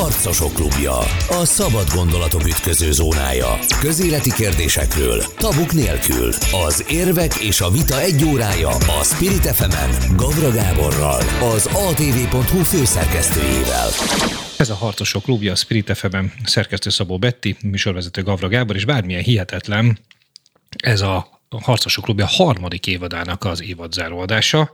Harcosok klubja. A szabad gondolatok ütköző zónája. Közéleti kérdésekről, tabuk nélkül. Az érvek és a vita egy órája a Spirit fm Gavra Gáborral, az atv.hu főszerkesztőjével. Ez a Harcosok klubja, a Spirit fm szerkesztő Szabó Betti, műsorvezető Gavra Gábor, és bármilyen hihetetlen, ez a a Harcosok Klubja harmadik évadának az évadzáró adása.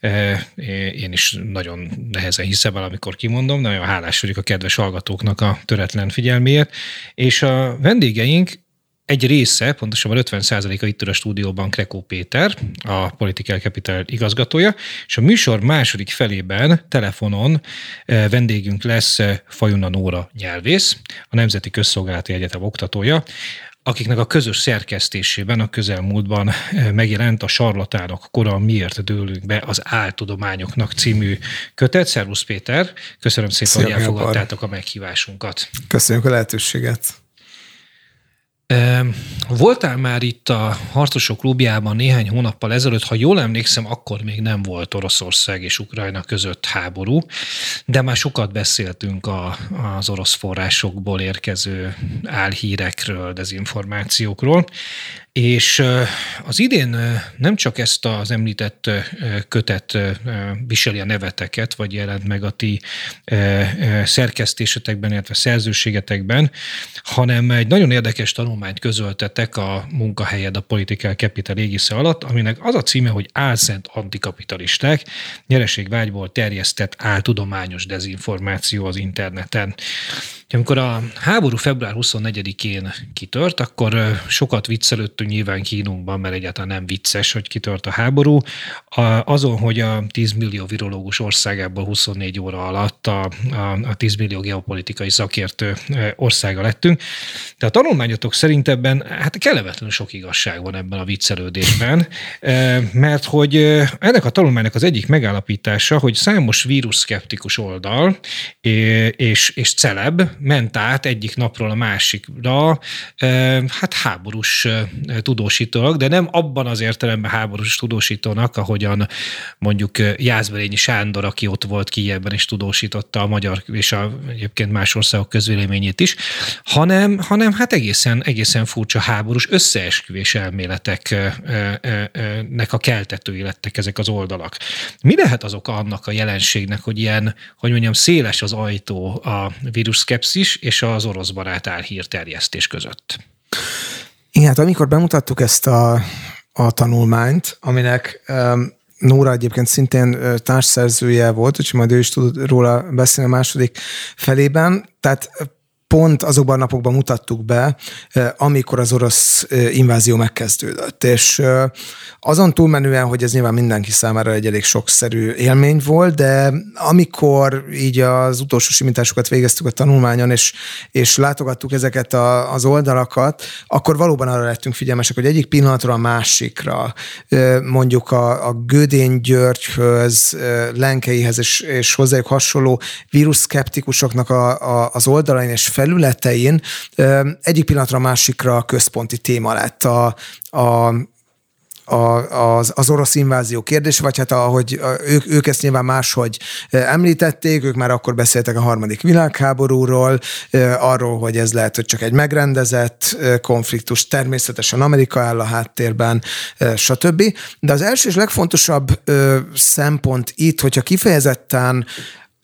E, én is nagyon nehezen hiszem el, amikor kimondom, nagyon hálás vagyok a kedves hallgatóknak a töretlen figyelméért, és a vendégeink egy része, pontosabban 50%-a itt a stúdióban Krekó Péter, a Political Capital igazgatója, és a műsor második felében telefonon e, vendégünk lesz Fajuna Nóra nyelvész, a Nemzeti Közszolgálati Egyetem oktatója, akiknek a közös szerkesztésében a közelmúltban eh, megjelent a Sarlatánok kora miért dőlünk be az áltudományoknak című kötet. Szervusz Péter, köszönöm szépen, Szia, hogy elfogadtátok a meghívásunkat. Köszönjük a lehetőséget. Voltál már itt a Harcosok klubjában néhány hónappal ezelőtt, ha jól emlékszem, akkor még nem volt Oroszország és Ukrajna között háború, de már sokat beszéltünk a, az orosz forrásokból érkező álhírekről, dezinformációkról, és az idén nem csak ezt az említett kötet viseli a neveteket, vagy jelent meg a ti szerkesztésetekben, illetve szerzőségetekben, hanem egy nagyon érdekes tanulmányt közöltetek a munkahelyed a Political Capital égisze alatt, aminek az a címe, hogy álszent antikapitalisták, nyereségvágyból terjesztett áltudományos dezinformáció az interneten. Amikor a háború február 24-én kitört, akkor sokat viccelődtünk nyilván kínunkban, mert egyáltalán nem vicces, hogy kitört a háború. Azon, hogy a 10 millió virológus országából 24 óra alatt a, a, a 10 millió geopolitikai szakértő országa lettünk. De a tanulmányotok szerint ebben hát kellemetlenül sok igazság van ebben a viccelődésben, mert hogy ennek a tanulmánynak az egyik megállapítása, hogy számos vírusszkeptikus oldal és, és celeb ment át egyik napról a másikra, hát háborús tudósítónak, de nem abban az értelemben háborús tudósítónak, ahogyan mondjuk Jászberényi Sándor, aki ott volt Kijevben és tudósította a magyar és a, egyébként más országok közvéleményét is, hanem, hanem hát egészen, egészen furcsa háborús összeesküvés elméleteknek a keltetői lettek ezek az oldalak. Mi lehet az oka annak a jelenségnek, hogy ilyen, hogy mondjam, széles az ajtó a vírus szkepszis és az orosz barát álhírterjesztés között. Igen, hát amikor bemutattuk ezt a, a tanulmányt, aminek um, Nóra egyébként szintén társszerzője volt, úgyhogy majd ő is tud róla beszélni a második felében. Tehát pont azokban a napokban mutattuk be, amikor az orosz invázió megkezdődött. És azon túlmenően, hogy ez nyilván mindenki számára egy elég sokszerű élmény volt, de amikor így az utolsó simításokat végeztük a tanulmányon, és, és látogattuk ezeket a, az oldalakat, akkor valóban arra lettünk figyelmesek, hogy egyik pillanatra a másikra, mondjuk a, a Gödény Györgyhöz, Lenkeihez és, és hozzájuk hasonló vírusszkeptikusoknak a, a, az oldalain és felületein egyik pillanatra a másikra központi téma lett a, a a, az, az orosz invázió kérdése, vagy hát ahogy ők, ők ezt nyilván máshogy említették, ők már akkor beszéltek a harmadik világháborúról, arról, hogy ez lehet, hogy csak egy megrendezett konfliktus, természetesen Amerika áll a háttérben, stb. De az első és legfontosabb szempont itt, hogyha kifejezetten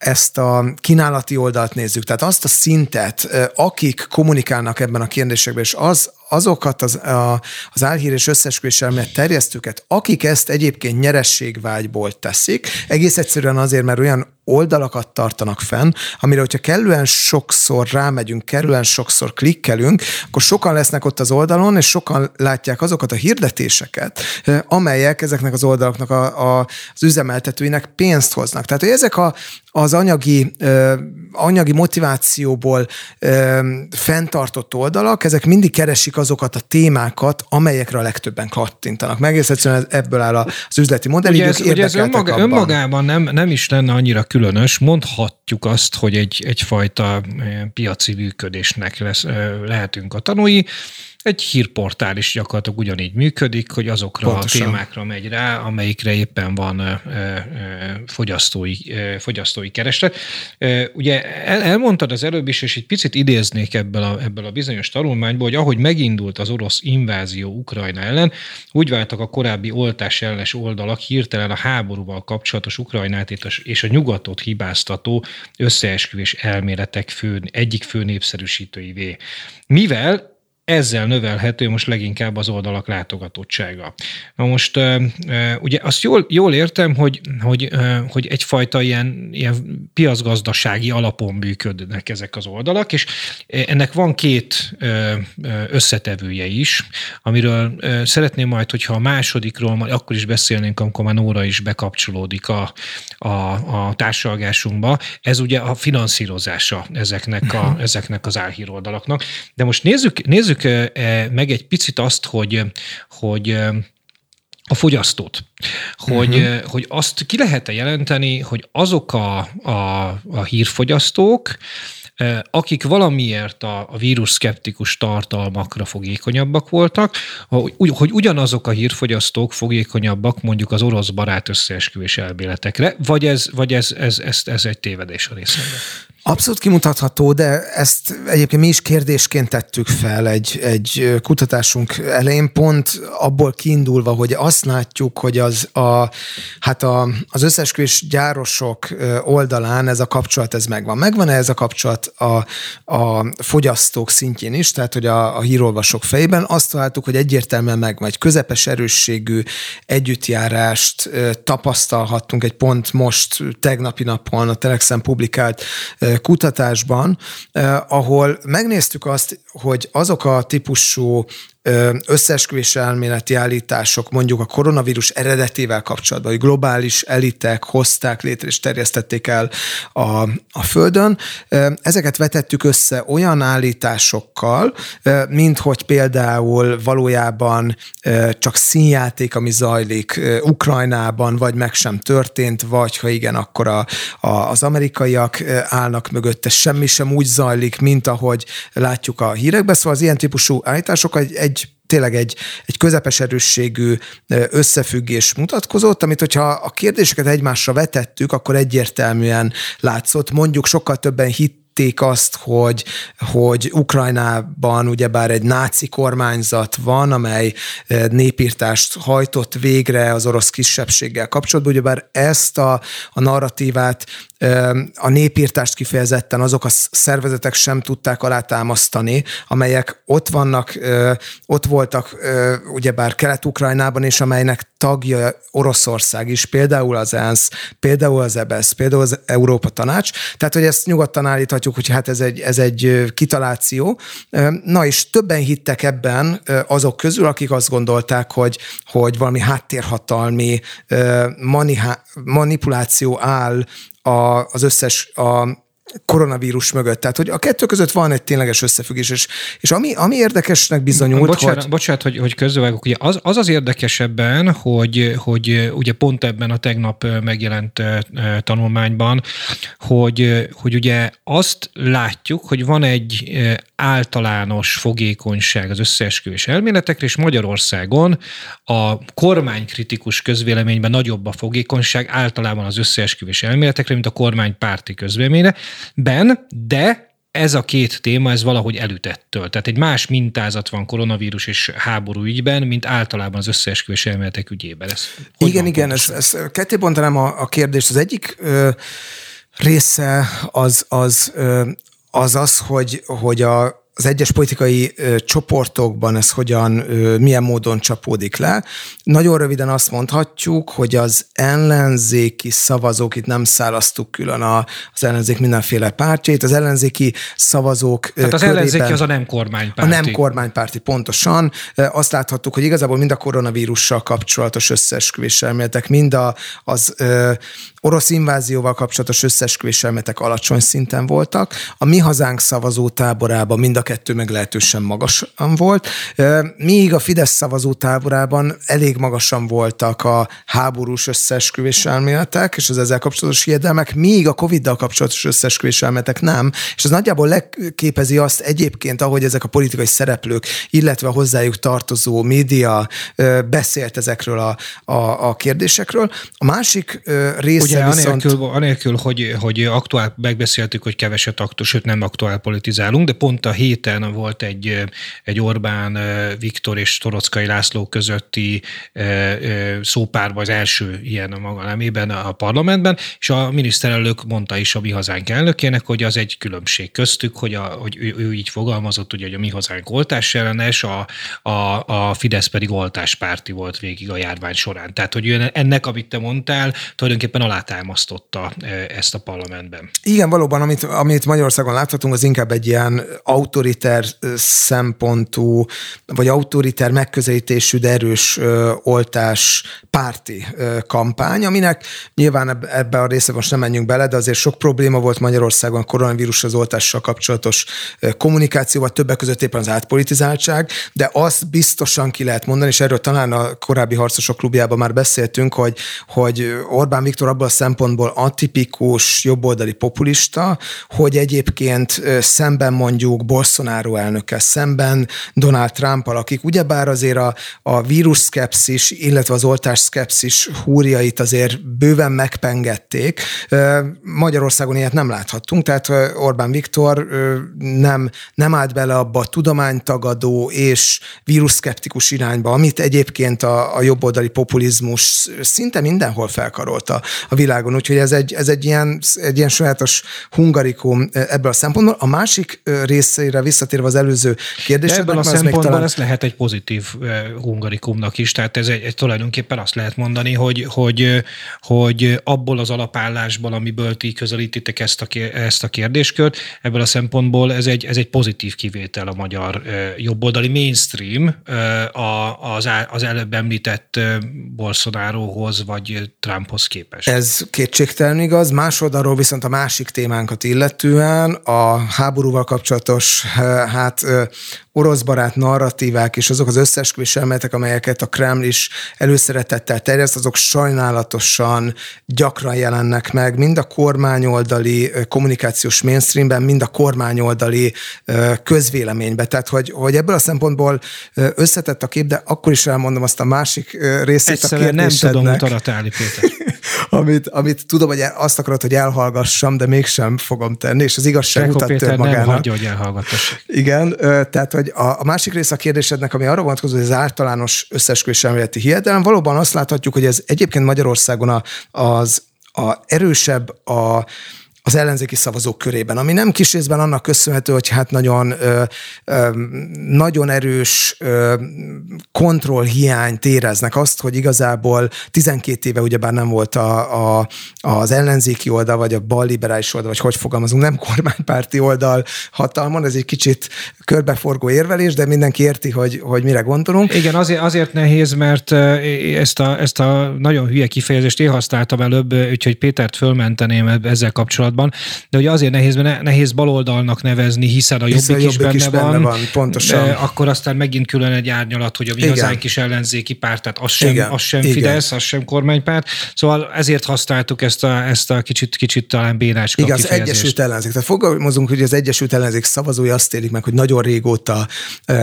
ezt a kínálati oldalt nézzük, tehát azt a szintet, akik kommunikálnak ebben a kérdésekben, és az, azokat az, a, az álhír és összesküvés elmélet terjesztőket, akik ezt egyébként nyerességvágyból teszik, egész egyszerűen azért, mert olyan oldalakat tartanak fenn, amire, hogyha kellően sokszor rámegyünk, kellően sokszor klikkelünk, akkor sokan lesznek ott az oldalon, és sokan látják azokat a hirdetéseket, amelyek ezeknek az oldalaknak a, a, az üzemeltetőinek pénzt hoznak. Tehát, hogy ezek a, az anyagi, anyagi motivációból fenntartott oldalak, ezek mindig keresik azokat a témákat, amelyekre a legtöbben kattintanak. Meg egyszerűen ebből áll az üzleti modell. Ugye ez, ugye ez önmaga, önmagában nem, nem is lenne annyira különös. Mondhatjuk azt, hogy egy, egyfajta piaci működésnek lesz, lehetünk a tanúi. Egy hírportál is gyakorlatilag ugyanígy működik, hogy azokra Pontosan. a témákra megy rá, amelyikre éppen van fogyasztói, fogyasztói kereslet. Ugye el, elmondtad az előbb is, és egy picit idéznék ebből a, ebből a bizonyos tanulmányból, hogy ahogy megindult az orosz invázió Ukrajna ellen, úgy váltak a korábbi oltás ellenes oldalak hirtelen a háborúval kapcsolatos Ukrajnát és a nyugatot hibáztató összeesküvés elméletek fő, egyik fő népszerűsítőivé. Mivel ezzel növelhető most leginkább az oldalak látogatottsága. Na most ugye azt jól, jól értem, hogy, hogy, hogy egyfajta ilyen, ilyen piacgazdasági alapon működnek ezek az oldalak, és ennek van két összetevője is, amiről szeretném majd, hogyha a másodikról majd akkor is beszélnénk, amikor már Nóra is bekapcsolódik a, a, a társalgásunkba. Ez ugye a finanszírozása ezeknek, a, ezeknek az álhíroldalaknak. De most nézzük, nézzük nézzük meg egy picit azt, hogy, hogy a fogyasztót, hogy, uh-huh. hogy azt ki lehet-e jelenteni, hogy azok a, a, a hírfogyasztók, akik valamiért a, a vírus szkeptikus tartalmakra fogékonyabbak voltak, hogy, hogy ugyanazok a hírfogyasztók fogékonyabbak mondjuk az orosz barát összeesküvés elméletekre, vagy ez, vagy ez, ez, ez, ez egy tévedés a részemben? Abszolút kimutatható, de ezt egyébként mi is kérdésként tettük fel egy, egy kutatásunk elején, pont abból kiindulva, hogy azt látjuk, hogy az, a, hát a, az összesküvés gyárosok oldalán ez a kapcsolat ez megvan. Megvan-e ez a kapcsolat a, a fogyasztók szintjén is, tehát hogy a, a hírolvasók fejében? Azt találtuk, hogy egyértelműen megvan egy közepes erősségű együttjárást tapasztalhattunk egy pont most tegnapi napon a Telexen publikált kutatásban, eh, ahol megnéztük azt, hogy azok a típusú összeesküvés elméleti állítások mondjuk a koronavírus eredetével kapcsolatban, hogy globális elitek hozták létre és terjesztették el a, a Földön. Ezeket vetettük össze olyan állításokkal, mint hogy például valójában csak színjáték, ami zajlik Ukrajnában, vagy meg sem történt, vagy ha igen, akkor a, a, az amerikaiak állnak mögötte, semmi sem úgy zajlik, mint ahogy látjuk a hírekben. Szóval az ilyen típusú állítások egy, egy tényleg egy, egy közepes erősségű összefüggés mutatkozott, amit hogyha a kérdéseket egymásra vetettük, akkor egyértelműen látszott. Mondjuk sokkal többen hit azt, hogy, hogy Ukrajnában ugyebár egy náci kormányzat van, amely népírtást hajtott végre az orosz kisebbséggel kapcsolatban, ugyebár ezt a, a narratívát a népírtást kifejezetten azok a szervezetek sem tudták alátámasztani, amelyek ott vannak, ott voltak ugyebár Kelet-Ukrajnában, és amelynek tagja Oroszország is, például az ENSZ, például az EBSZ, e például az Európa Tanács. Tehát, hogy ezt nyugodtan állíthatjuk, hogy hát ez egy, ez egy kitaláció. Na és többen hittek ebben azok közül, akik azt gondolták, hogy, hogy valami háttérhatalmi manipuláció áll a, az összes a koronavírus mögött. Tehát, hogy a kettő között van egy tényleges összefüggés, és, és ami, ami érdekesnek bizonyult, bocsánat, hogy... Bocsánat, hogy, hogy közbevágok. Ugye az, az az érdekesebben, hogy, hogy ugye pont ebben a tegnap megjelent tanulmányban, hogy, hogy ugye azt látjuk, hogy van egy általános fogékonyság az összeesküvés elméletekre, és Magyarországon a kormánykritikus közvéleményben nagyobb a fogékonyság általában az összeesküvés elméletekre, mint a kormánypárti közvéleményre. Ben, de ez a két téma, ez valahogy elütettől. Tehát egy más mintázat van koronavírus és háború ügyben, mint általában az összeesküvés elméletek ügyében. Ez igen, igen, ez, ez ketté bontanám a, a kérdést. Az egyik ö, része az az, ö, az, az hogy, hogy a, az egyes politikai ö, csoportokban ez hogyan, ö, milyen módon csapódik le. Nagyon röviden azt mondhatjuk, hogy az ellenzéki szavazók, itt nem szálasztuk külön a, az ellenzék mindenféle pártjait, az ellenzéki szavazók Tehát az körében, ellenzéki az a nem kormánypárti. A nem kormánypárti, pontosan. Azt láthattuk, hogy igazából mind a koronavírussal kapcsolatos összeesküvés elméletek, mind a, az ö, orosz invázióval kapcsolatos összeesküvés elméletek alacsony szinten voltak. A mi hazánk szavazó táborában mind a kettő meglehetősen magasan volt, míg a Fidesz szavazó táborában elég magasan voltak a háborús összeesküvés elméletek, és az ezzel kapcsolatos hiedelmek, míg a Covid-dal kapcsolatos összeesküvés elméletek nem, és ez nagyjából leképezi azt egyébként, ahogy ezek a politikai szereplők, illetve a hozzájuk tartozó média beszélt ezekről a, a, a kérdésekről. A másik része Ugye viszont... anélkül, anélkül hogy, hogy aktuál, megbeszéltük, hogy keveset aktuál, sőt nem aktuál politizálunk, de pont a héten volt egy, egy Orbán Viktor és Torockai László közötti szópárba az első ilyen a maga nemében a parlamentben, és a miniszterelnök mondta is a mi hazánk elnökének, hogy az egy különbség köztük, hogy, a, hogy ő, ő így fogalmazott, ugye, hogy a mi hazánk oltás ellenes, a, a, a Fidesz pedig oltáspárti volt végig a járvány során. Tehát, hogy ennek, amit te mondtál, tulajdonképpen alátámasztotta ezt a parlamentben. Igen, valóban, amit, amit Magyarországon láthatunk, az inkább egy ilyen autoriter szempontú, vagy autoriter megközelítésű, de erős oltás párti kampány, aminek nyilván ebbe a része most nem menjünk bele, de azért sok probléma volt Magyarországon koronavírus az oltással kapcsolatos kommunikációval, többek között éppen az átpolitizáltság, de azt biztosan ki lehet mondani, és erről talán a korábbi harcosok klubjában már beszéltünk, hogy, hogy Orbán Viktor abban a szempontból atipikus jobboldali populista, hogy egyébként szemben mondjuk Bolsonaro elnökkel, szemben Donald trump akik ugyebár azért a, a vírus szkepszis, illetve az oltás szkepszis húrjait azért bőven megpengették. Magyarországon ilyet nem láthattunk, tehát Orbán Viktor nem, nem állt bele abba a tudománytagadó és vírusszkeptikus irányba, amit egyébként a, a jobboldali populizmus szinte mindenhol felkarolta a világon, úgyhogy ez egy, ez egy ilyen, egy ilyen sajátos hungarikum ebből a szempontból. A másik részére visszatérve az előző kérdésre. Ebből a szempontból talán... ez lehet egy pozitív hungarikumnak is, tehát ez egy, egy tulajdonképpen azt lehet mondani, hogy, hogy, hogy abból az alapállásból, amiből ti közelítitek ezt a, ezt a kérdéskört, ebből a szempontból ez egy, ez egy pozitív kivétel a magyar jobboldali mainstream az, az előbb említett Bolsonarohoz vagy Trumphoz képest. Ez kétségtelen igaz. Más oldalról viszont a másik témánkat illetően a háborúval kapcsolatos hát orosz barát narratívák és azok az összeesküvés elméletek, amelyeket a Kreml is előszeretettel terjeszt, azok sajnálatosan gyakran jelennek meg, mind a kormányoldali kommunikációs mainstreamben, mind a kormányoldali közvéleményben. Tehát, hogy, hogy ebből a szempontból összetett a kép, de akkor is elmondom azt a másik részét Egyszerűen a nem tudom utarat állni, Péter. amit, amit tudom, hogy azt akarod, hogy elhallgassam, de mégsem fogom tenni, és az igazság Rekó mutat Péter magának. nem hagyja, hogy elhallgatassak. Igen, tehát, hogy a, a másik része a kérdésednek, ami arra vonatkozó, hogy az általános összesküvés elméleti hiedelem, valóban azt láthatjuk, hogy ez egyébként Magyarországon a, az a erősebb a az ellenzéki szavazók körében, ami nem kis részben annak köszönhető, hogy hát nagyon, ö, ö, nagyon erős ö, kontrollhiányt éreznek azt, hogy igazából 12 éve ugyebár nem volt a, a, az ellenzéki oldal, vagy a balliberális oldal, vagy hogy fogalmazunk, nem kormánypárti oldal hatalmon, ez egy kicsit körbeforgó érvelés, de mindenki érti, hogy, hogy mire gondolunk. Igen, azért, azért nehéz, mert ezt a, ezt a nagyon hülye kifejezést én használtam előbb, úgyhogy Pétert fölmenteném ezzel kapcsolatban kapcsolatban, de ugye azért nehéz, mert nehéz baloldalnak nevezni, hiszen a hiszen jobbik, jobbik is, benne, is benne van, van pontosan. De akkor aztán megint külön egy árnyalat, hogy a mi hazánk is ellenzéki párt, tehát az sem, Igen. az sem Igen. Fidesz, az sem kormánypárt. Szóval ezért használtuk ezt a, ezt a kicsit, kicsit talán bénácska Igen, az Egyesült Ellenzék. Tehát fogalmazunk, hogy az Egyesült Ellenzék szavazói azt élik meg, hogy nagyon régóta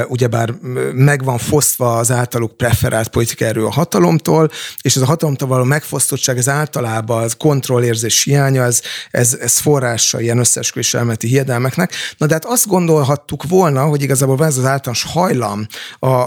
ugyebár meg van fosztva az általuk preferált politikai erő a hatalomtól, és ez a hatalomtól való megfosztottság, ez általában az kontrollérzés hiánya, ez, ez, ez forrása ilyen összeesküvés elméleti hiedelmeknek. Na de hát azt gondolhattuk volna, hogy igazából ez az általános hajlam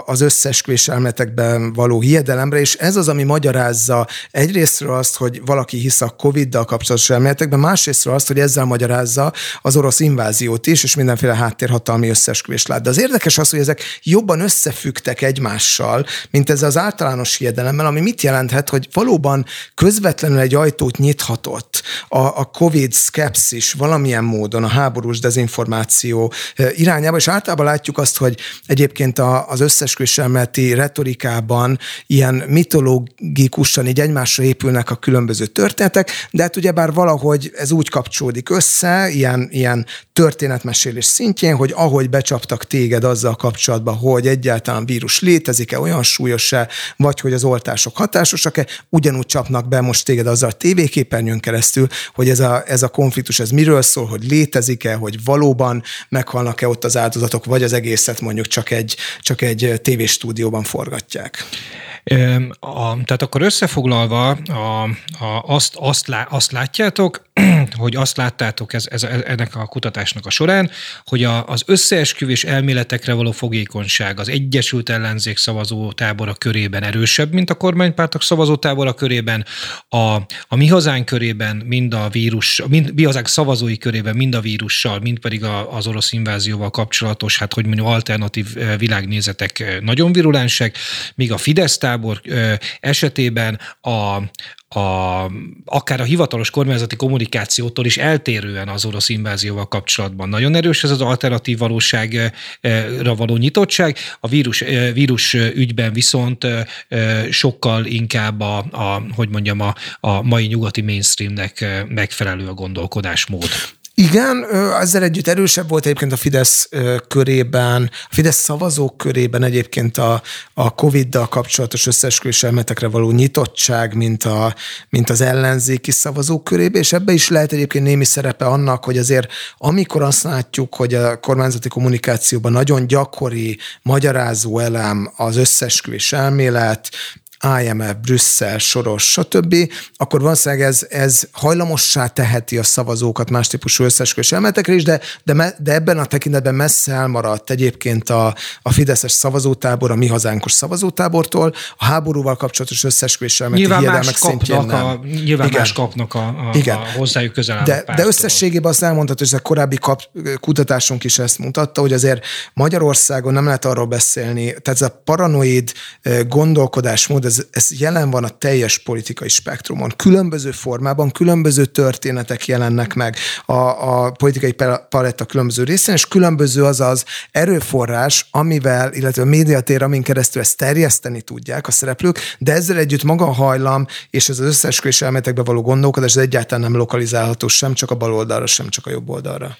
az összeesküvés elméletekben való hiedelemre, és ez az, ami magyarázza egyrésztről azt, hogy valaki hisz a Covid-dal kapcsolatos elméletekben, másrésztről azt, hogy ezzel magyarázza az orosz inváziót is, és mindenféle háttérhatalmi összeesküvés lát. De az érdekes az, hogy ezek jobban összefüggtek egymással, mint ez az általános hiedelemmel, ami mit jelenthet, hogy valóban közvetlenül egy ajtót nyithatott a, a COVID szkepszis valamilyen módon a háborús dezinformáció irányába, és általában látjuk azt, hogy egyébként az összesküvés elméleti retorikában ilyen mitológikusan így egymásra épülnek a különböző történetek, de hát ugyebár valahogy ez úgy kapcsolódik össze, ilyen, ilyen történetmesélés szintjén, hogy ahogy becsaptak téged azzal kapcsolatban, hogy egyáltalán vírus létezik-e, olyan súlyos-e, vagy hogy az oltások hatásosak-e, ugyanúgy csapnak be most téged azzal a tévéképernyőn keresztül, hogy ez a, ez a konfliktus, ez miről szól, hogy létezik-e, hogy valóban meghalnak-e ott az áldozatok, vagy az egészet mondjuk csak egy, csak egy tévéstúdióban forgatják. A, tehát akkor összefoglalva a, a, azt, azt, lá, azt látjátok, hogy azt láttátok ez, ez, ennek a kutatásnak a során, hogy a, az összeesküvés elméletekre való fogékonyság az Egyesült Ellenzék szavazó tábora körében erősebb, mint a kormánypártok szavazó tábora körében, a, a mi hazánk körében, mind a vírus, mind, mi hazánk szavazói körében, mind a vírussal, mind pedig a, az orosz invázióval kapcsolatos, hát hogy mondjuk alternatív világnézetek nagyon virulensek, míg a Fidesz tábor esetében a, a, akár a hivatalos kormányzati kommunikációtól is eltérően az orosz invázióval kapcsolatban. Nagyon erős ez az alternatív valóságra való nyitottság, a vírus, vírus ügyben viszont sokkal inkább a, a hogy mondjam, a, a mai nyugati mainstreamnek megfelelő a gondolkodásmód. Igen, ezzel együtt erősebb volt egyébként a Fidesz körében, a Fidesz szavazók körében egyébként a, a Covid-dal kapcsolatos összeesküvés elmetekre való nyitottság, mint, a, mint az ellenzéki szavazók körében, és ebbe is lehet egyébként némi szerepe annak, hogy azért amikor azt látjuk, hogy a kormányzati kommunikációban nagyon gyakori magyarázó elem az összeesküvés elmélet, IMF, Brüsszel, Soros, stb., akkor valószínűleg ez, ez hajlamossá teheti a szavazókat más típusú összesküvés elmetekre is, de, de, me, de ebben a tekintetben messze elmaradt egyébként a, a Fideszes szavazótábor, a mi hazánkos szavazótábortól, a háborúval kapcsolatos összesküvés elmeti hiedelmek szintjén nem. A, nyilván Igen. más kapnak a, a, Igen. a hozzájuk közel de, de összességében azt elmondható, hogy a korábbi kap, kutatásunk is ezt mutatta, hogy azért Magyarországon nem lehet arról beszélni, tehát ez a paranoid gondolkodásmód, ez, ez jelen van a teljes politikai spektrumon. Különböző formában, különböző történetek jelennek meg a, a politikai paletta különböző részén, és különböző az az erőforrás, amivel, illetve a médiatér, amin keresztül ezt terjeszteni tudják a szereplők, de ezzel együtt maga a hajlam és ez az összeesküvés elméletekbe való gondolkodás egyáltalán nem lokalizálható sem csak a bal oldalra, sem csak a jobb oldalra.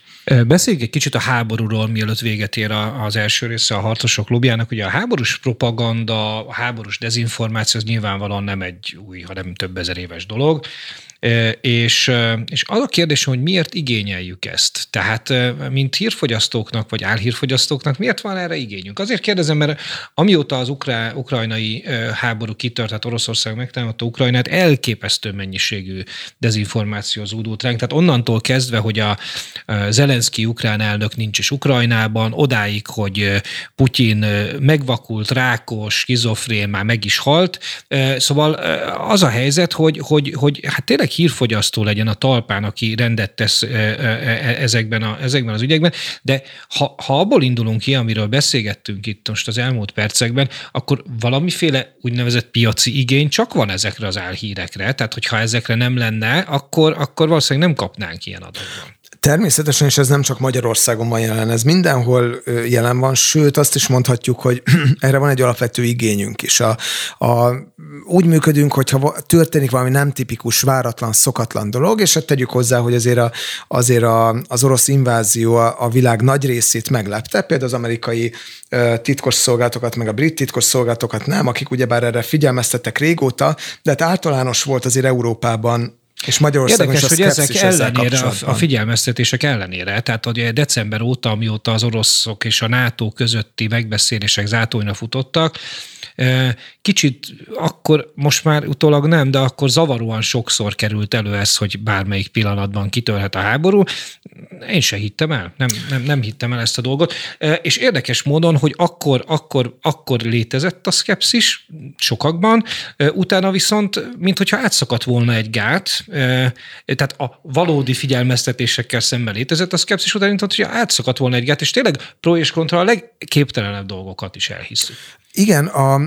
Beszéljünk egy kicsit a háborúról, mielőtt véget ér az első része a harcosok klubjának. Ugye a háborús propaganda, a háborús dezinformáció az nyilvánvalóan nem egy új, hanem több ezer éves dolog. És, és az a kérdés, hogy miért igényeljük ezt? Tehát, mint hírfogyasztóknak, vagy álhírfogyasztóknak, miért van erre igényünk? Azért kérdezem, mert amióta az ukrá, ukrajnai háború kitört, tehát Oroszország megtámadta Ukrajnát, elképesztő mennyiségű dezinformáció zúdult ránk. Tehát onnantól kezdve, hogy a Zelenszky ukrán elnök nincs is Ukrajnában, odáig, hogy Putyin megvakult, rákos, skizofrén, már meg is halt. Szóval az a helyzet, hogy, hogy, hogy hát tényleg hírfogyasztó legyen a talpán, aki rendet tesz ezekben, a, ezekben az ügyekben, de ha, ha abból indulunk ki, amiről beszélgettünk itt most az elmúlt percekben, akkor valamiféle úgynevezett piaci igény csak van ezekre az álhírekre, tehát hogyha ezekre nem lenne, akkor, akkor valószínűleg nem kapnánk ilyen adatban. Természetesen, és ez nem csak Magyarországon van jelen, ez mindenhol jelen van, sőt azt is mondhatjuk, hogy erre van egy alapvető igényünk is. A, a, úgy működünk, hogyha történik valami nem tipikus, váratlan, szokatlan dolog, és hát tegyük hozzá, hogy azért, a, azért a, az orosz invázió a, a világ nagy részét meglepte, például az amerikai titkos szolgálatokat, meg a brit titkos szolgálatokat nem, akik ugyebár erre figyelmeztettek régóta, de hát általános volt azért Európában és Magyarországon Érdekes, is hogy ezek ellenére, a, a figyelmeztetések ellenére, tehát ugye december óta, amióta az oroszok és a NATO közötti megbeszélések zátóina futottak, Kicsit akkor, most már utólag nem, de akkor zavaróan sokszor került elő ez, hogy bármelyik pillanatban kitörhet a háború. Én se hittem el, nem, nem, nem hittem el ezt a dolgot. És érdekes módon, hogy akkor, akkor, akkor létezett a szkepszis sokakban, utána viszont, mintha átszakadt volna egy gát, tehát a valódi figyelmeztetésekkel szemben létezett a szkepszis után, mint hogyha átszakadt volna egy gát, és tényleg pro és kontra a legképtelenebb dolgokat is elhiszük. Igen, a,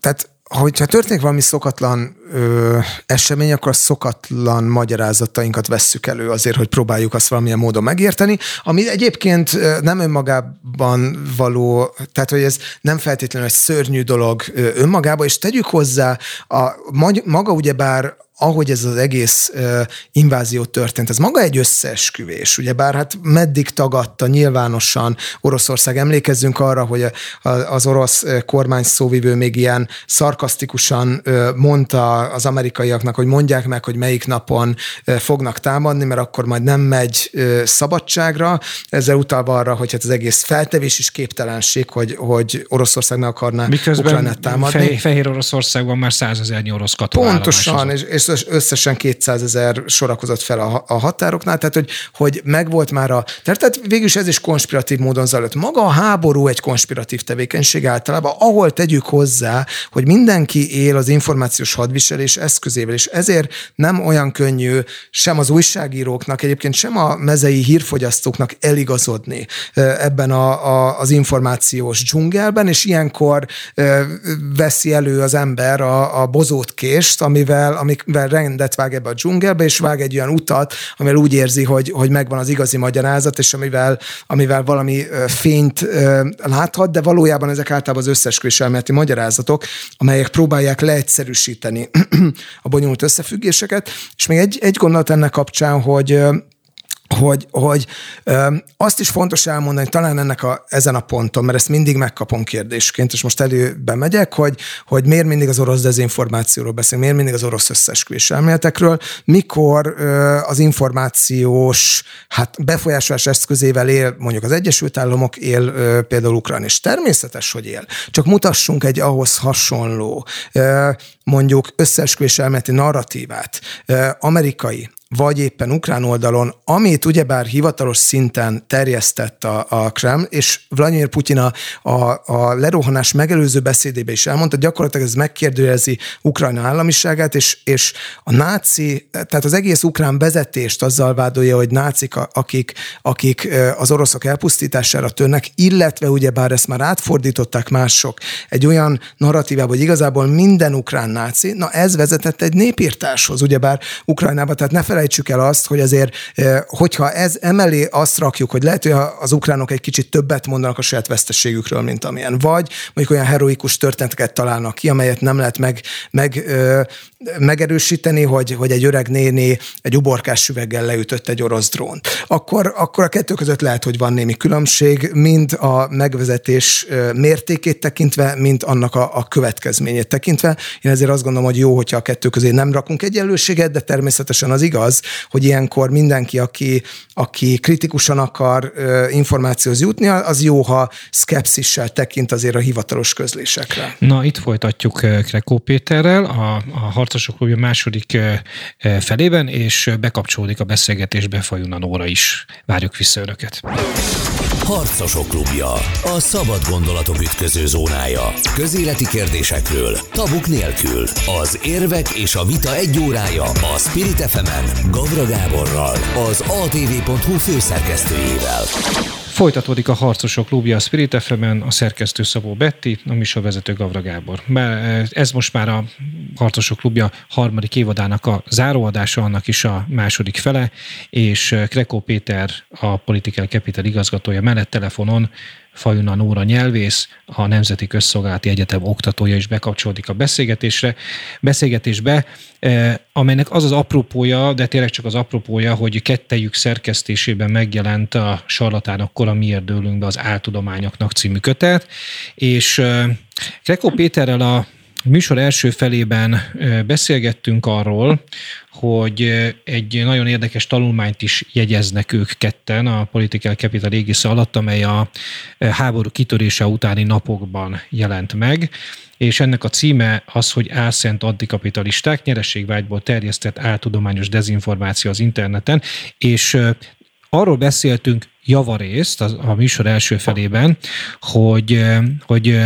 tehát hogyha történik valami szokatlan ö, esemény, akkor a szokatlan magyarázatainkat vesszük elő azért, hogy próbáljuk azt valamilyen módon megérteni, ami egyébként nem önmagában való, tehát hogy ez nem feltétlenül egy szörnyű dolog önmagában, és tegyük hozzá, a, maga ugyebár ahogy ez az egész uh, invázió történt, ez maga egy összeesküvés, ugye? Bár hát meddig tagadta nyilvánosan Oroszország, emlékezzünk arra, hogy az orosz kormány szóvivő még ilyen szarkasztikusan mondta az amerikaiaknak, hogy mondják meg, hogy melyik napon fognak támadni, mert akkor majd nem megy szabadságra, ezzel utalva arra, hogy hát az egész feltevés is képtelenség, hogy, hogy Oroszország meg akarná Miközben Ukrajnát támadni. Fehér Oroszországban már százezernyi orosz katona Pontosan, és, és összesen 200 ezer sorakozott fel a, a határoknál, tehát hogy, hogy megvolt már a... Tehát, tehát végül is ez is konspiratív módon zajlott. Maga a háború egy konspiratív tevékenység általában, ahol tegyük hozzá, hogy mindenki él az információs hadviselés eszközével, és ezért nem olyan könnyű sem az újságíróknak, egyébként sem a mezei hírfogyasztóknak eligazodni ebben a, a, az információs dzsungelben, és ilyenkor veszi elő az ember a, a bozótkést, amivel, amivel rendet vág ebbe a dzsungelbe, és vág egy olyan utat, amivel úgy érzi, hogy, hogy megvan az igazi magyarázat, és amivel, amivel valami fényt láthat, de valójában ezek általában az összesküvés elméleti magyarázatok, amelyek próbálják leegyszerűsíteni a bonyolult összefüggéseket. És még egy, egy gondolat ennek kapcsán, hogy hogy, hogy ö, azt is fontos elmondani, talán ennek a, ezen a ponton, mert ezt mindig megkapom kérdésként, és most előbe megyek, hogy, hogy miért mindig az orosz dezinformációról beszélünk, miért mindig az orosz összesküvés elméletekről, mikor ö, az információs hát befolyásolás eszközével él mondjuk az Egyesült Államok, él ö, például Ukrán, és természetes, hogy él. Csak mutassunk egy ahhoz hasonló, ö, mondjuk összeesküvés elméleti narratívát, ö, amerikai, vagy éppen ukrán oldalon, amit ugyebár hivatalos szinten terjesztett a, a Kreml, és Vladimir Putyin a, a, a lerohanás megelőző beszédébe is elmondta, gyakorlatilag ez megkérdőjelezi Ukrajna államiságát, és, és a náci, tehát az egész ukrán vezetést azzal vádolja, hogy nácik, akik, akik az oroszok elpusztítására törnek, illetve ugyebár ezt már átfordították mások egy olyan narratívába, hogy igazából minden ukrán náci, na ez vezetett egy népírtáshoz, ugyebár Ukrajnába, tehát ne felejtsük el azt, hogy azért, hogyha ez emellé azt rakjuk, hogy lehet, hogy az ukránok egy kicsit többet mondanak a saját veszteségükről, mint amilyen, vagy mondjuk olyan heroikus történeteket találnak ki, amelyet nem lehet meg, meg megerősíteni, hogy, hogy egy öreg néni egy uborkás süveggel leütött egy orosz drónt. Akkor, akkor a kettő között lehet, hogy van némi különbség, mind a megvezetés mértékét tekintve, mind annak a, a következményét tekintve. Én ezért azt gondolom, hogy jó, hogyha a kettő közé nem rakunk egyenlőséget, de természetesen az igaz, hogy ilyenkor mindenki, aki, aki kritikusan akar információhoz jutni, az jó, ha szkepszissel tekint azért a hivatalos közlésekre. Na, itt folytatjuk Krekó Péterrel, a, a harcosok klubja második felében, és bekapcsolódik a beszélgetésbe Fajuna Nóra is. Várjuk vissza önöket. Harcosok klubja. A szabad gondolatok ütköző zónája. Közéleti kérdésekről, tabuk nélkül. Az érvek és a vita egy órája a Spirit fm Gavra Gáborral, az atv.hu főszerkesztőjével. Folytatódik a Harcosok Klubja a Spirit fm a szerkesztő Szabó Betti, a vezető Gavra Gábor. Ez most már a Harcosok Klubja harmadik évadának a záróadása, annak is a második fele, és Krekó Péter, a Political Capital igazgatója mellett telefonon Fajuna Nóra nyelvész, a Nemzeti Közszolgálati Egyetem oktatója is bekapcsolódik a beszélgetésre, beszélgetésbe, eh, amelynek az az apropója, de tényleg csak az apropója, hogy kettejük szerkesztésében megjelent a Sarlatánok kora miért dőlünk be az áltudományoknak című kötet, és eh, Krekó Péterrel a műsor első felében beszélgettünk arról, hogy egy nagyon érdekes tanulmányt is jegyeznek ők ketten a Political Capital égisze alatt, amely a háború kitörése utáni napokban jelent meg, és ennek a címe az, hogy álszent antikapitalisták, nyerességvágyból terjesztett áltudományos dezinformáció az interneten, és arról beszéltünk javarészt a, a műsor első felében, hogy, hogy